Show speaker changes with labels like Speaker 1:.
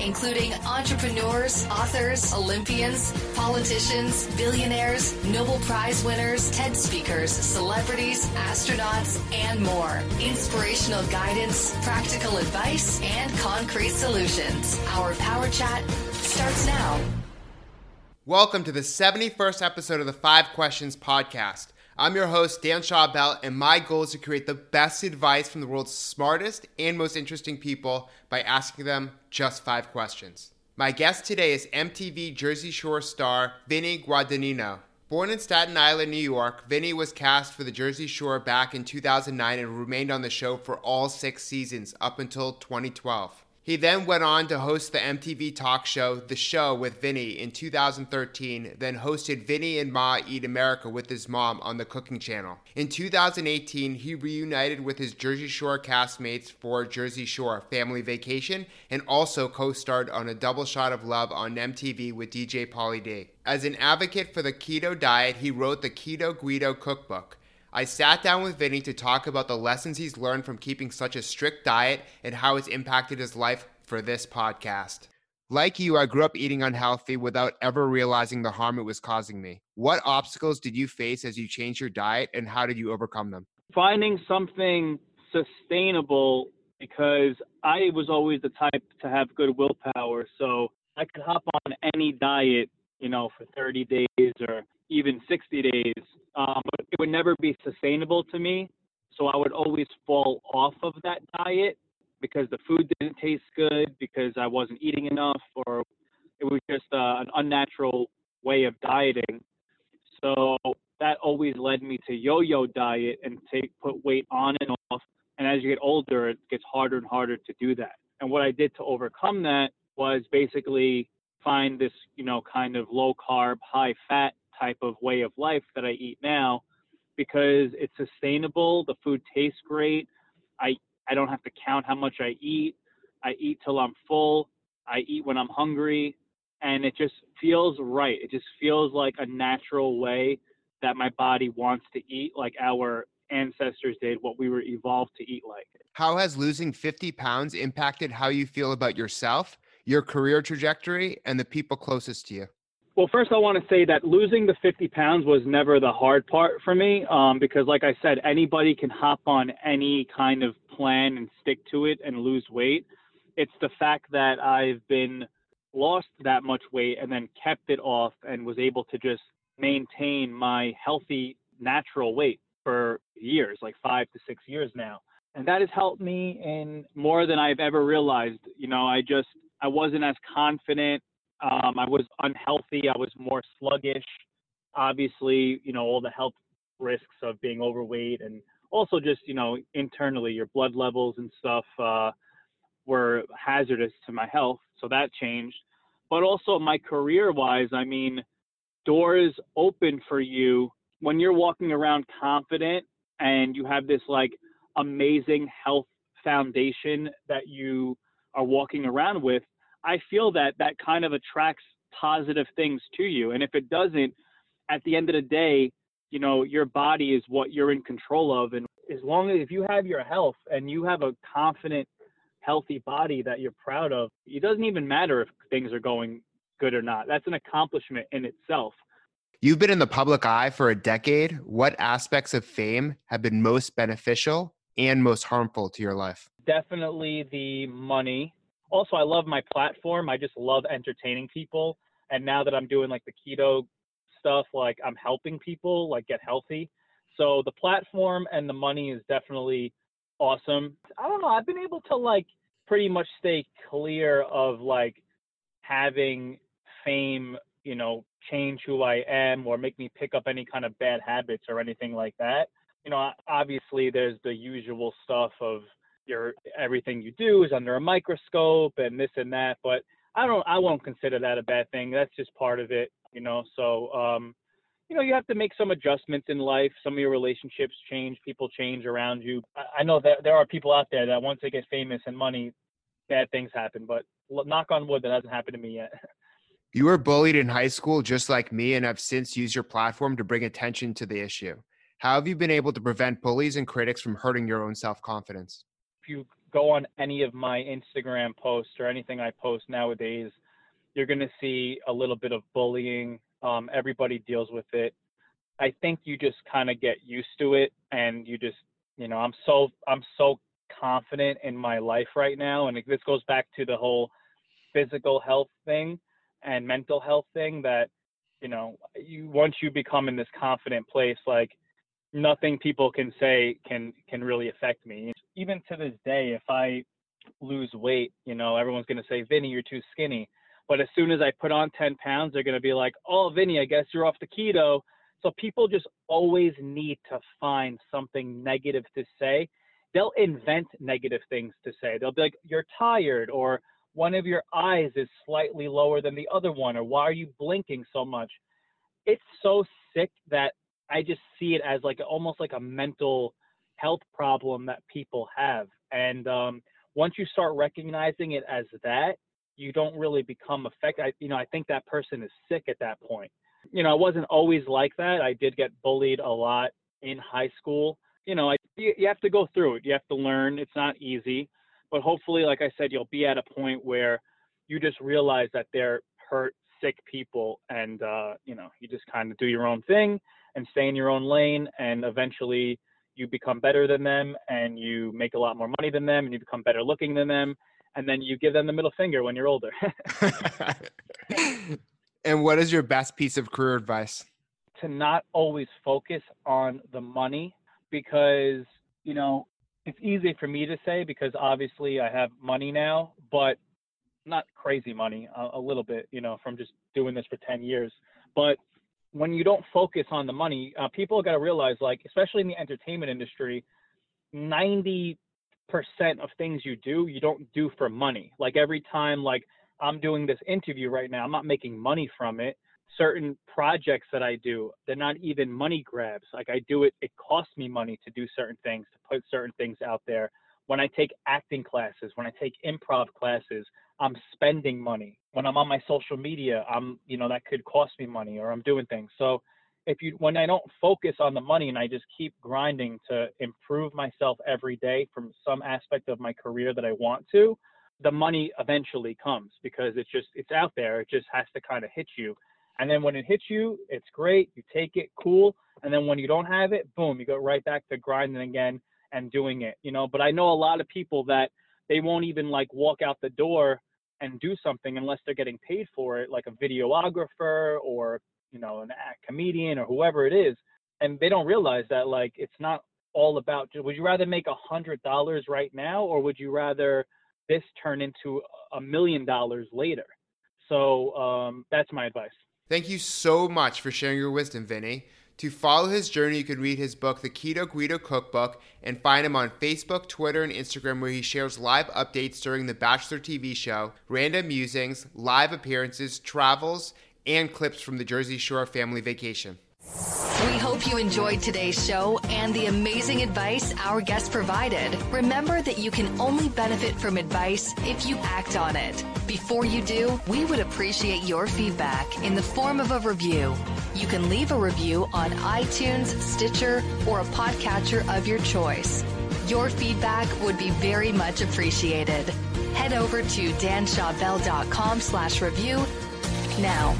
Speaker 1: including entrepreneurs, authors, Olympians, politicians, billionaires, Nobel Prize winners, TED speakers, celebrities, astronauts, and more. Inspirational guidance, practical advice, and concrete solutions. Our Power Chat starts now.
Speaker 2: Welcome to the 71st episode of the Five Questions Podcast. I'm your host, Dan Schawbel, and my goal is to create the best advice from the world's smartest and most interesting people by asking them just five questions. My guest today is MTV Jersey Shore star Vinny Guadagnino. Born in Staten Island, New York, Vinny was cast for the Jersey Shore back in 2009 and remained on the show for all six seasons up until 2012. He then went on to host the MTV talk show The Show with Vinny in 2013, then hosted Vinny and Ma Eat America with his mom on the Cooking Channel. In 2018, he reunited with his Jersey Shore castmates for Jersey Shore Family Vacation and also co starred on A Double Shot of Love on MTV with DJ Pauly D. As an advocate for the keto diet, he wrote the Keto Guido cookbook. I sat down with Vinny to talk about the lessons he's learned from keeping such a strict diet and how it's impacted his life for this podcast. Like you, I grew up eating unhealthy without ever realizing the harm it was causing me. What obstacles did you face as you changed your diet and how did you overcome them?
Speaker 3: Finding something sustainable because I was always the type to have good willpower. So I could hop on any diet, you know, for 30 days or even 60 days, um, but it would never be sustainable to me. So I would always fall off of that diet because the food didn't taste good, because I wasn't eating enough, or it was just uh, an unnatural way of dieting. So that always led me to yo-yo diet and take put weight on and off. And as you get older, it gets harder and harder to do that. And what I did to overcome that was basically find this, you know, kind of low carb, high fat type of way of life that I eat now because it's sustainable. The food tastes great. I I don't have to count how much I eat. I eat till I'm full. I eat when I'm hungry, and it just feels right. It just feels like a natural way that my body wants to eat, like our ancestors did, what we were evolved to eat like.
Speaker 2: How has losing 50 pounds impacted how you feel about yourself, your career trajectory, and the people closest to you?
Speaker 3: Well, first, I want to say that losing the 50 pounds was never the hard part for me um, because, like I said, anybody can hop on any kind of plan and stick to it and lose weight. It's the fact that I've been lost that much weight and then kept it off and was able to just maintain my healthy, natural weight for years, like five to six years now. And that has helped me in more than I've ever realized. You know, I just, I wasn't as confident um, I was unhealthy. I was more sluggish. Obviously, you know, all the health risks of being overweight and also just, you know, internally, your blood levels and stuff uh, were hazardous to my health. So that changed. But also, my career wise, I mean, doors open for you when you're walking around confident and you have this like amazing health foundation that you are walking around with I feel that that kind of attracts positive things to you. And if it doesn't, at the end of the day, you know, your body is what you're in control of. And as long as if you have your health and you have a confident, healthy body that you're proud of, it doesn't even matter if things are going good or not. That's an accomplishment in itself.
Speaker 2: You've been in the public eye for a decade. What aspects of fame have been most beneficial and most harmful to your life?
Speaker 3: Definitely the money also I love my platform. I just love entertaining people. And now that I'm doing like the keto stuff, like I'm helping people like get healthy. So the platform and the money is definitely awesome. I don't know. I've been able to like pretty much stay clear of like having fame, you know, change who I am or make me pick up any kind of bad habits or anything like that. You know, obviously there's the usual stuff of your everything you do is under a microscope and this and that but I don't I won't consider that a bad thing. That's just part of it, you know. So um, you know, you have to make some adjustments in life. Some of your relationships change, people change around you. I, I know that there are people out there that once they get famous and money, bad things happen. But knock on wood, that hasn't happened to me yet.
Speaker 2: You were bullied in high school just like me, and have since used your platform to bring attention to the issue. How have you been able to prevent bullies and critics from hurting your own self confidence?
Speaker 3: If you go on any of my Instagram posts or anything I post nowadays, you're going to see a little bit of bullying. Um, everybody deals with it. I think you just kind of get used to it, and you just, you know, I'm so I'm so confident in my life right now, and this goes back to the whole physical health thing and mental health thing that, you know, you once you become in this confident place, like nothing people can say can can really affect me. Even to this day, if I lose weight, you know, everyone's gonna say, Vinny, you're too skinny. But as soon as I put on 10 pounds, they're gonna be like, Oh, Vinny, I guess you're off the keto. So people just always need to find something negative to say. They'll invent negative things to say. They'll be like, You're tired, or one of your eyes is slightly lower than the other one, or why are you blinking so much? It's so sick that I just see it as like almost like a mental health problem that people have. And um, once you start recognizing it as that, you don't really become affected. I, you know, I think that person is sick at that point. You know, I wasn't always like that. I did get bullied a lot in high school. You know, I, you, you have to go through it. You have to learn. It's not easy, but hopefully, like I said, you'll be at a point where you just realize that they're hurt, sick people, and uh, you know, you just kind of do your own thing and stay in your own lane and eventually you become better than them and you make a lot more money than them and you become better looking than them and then you give them the middle finger when you're older.
Speaker 2: And what is your best piece of career advice?
Speaker 3: To not always focus on the money because you know it's easy for me to say because obviously i have money now but not crazy money a, a little bit you know from just doing this for 10 years. But when you don't focus on the money, uh, people got to realize, like, especially in the entertainment industry, 90% of things you do, you don't do for money. Like, every time, like, I'm doing this interview right now, I'm not making money from it. Certain projects that I do, they're not even money grabs. Like, I do it, it costs me money to do certain things, to put certain things out there. When I take acting classes, when I take improv classes, I'm spending money. When I'm on my social media, I'm, you know, that could cost me money or I'm doing things. So if you, when I don't focus on the money and I just keep grinding to improve myself every day from some aspect of my career that I want to, the money eventually comes because it's just, it's out there. It just has to kind of hit you. And then when it hits you, it's great. You take it, cool. And then when you don't have it, boom, you go right back to grinding again and doing it, you know. But I know a lot of people that they won't even like walk out the door and do something unless they're getting paid for it, like a videographer or you know an a comedian or whoever it is, and they don't realize that like it's not all about. Would you rather make a hundred dollars right now, or would you rather this turn into a million dollars later? So um, that's my advice.
Speaker 2: Thank you so much for sharing your wisdom, Vinny. To follow his journey, you can read his book, The Keto Guido Cookbook, and find him on Facebook, Twitter, and Instagram, where he shares live updates during the Bachelor TV show, random musings, live appearances, travels, and clips from the Jersey Shore family vacation.
Speaker 1: We hope you enjoyed today's show and the amazing advice our guest provided. Remember that you can only benefit from advice if you act on it. Before you do, we would appreciate your feedback in the form of a review. You can leave a review on iTunes, Stitcher, or a podcatcher of your choice. Your feedback would be very much appreciated. Head over to danschawbel.com slash review now.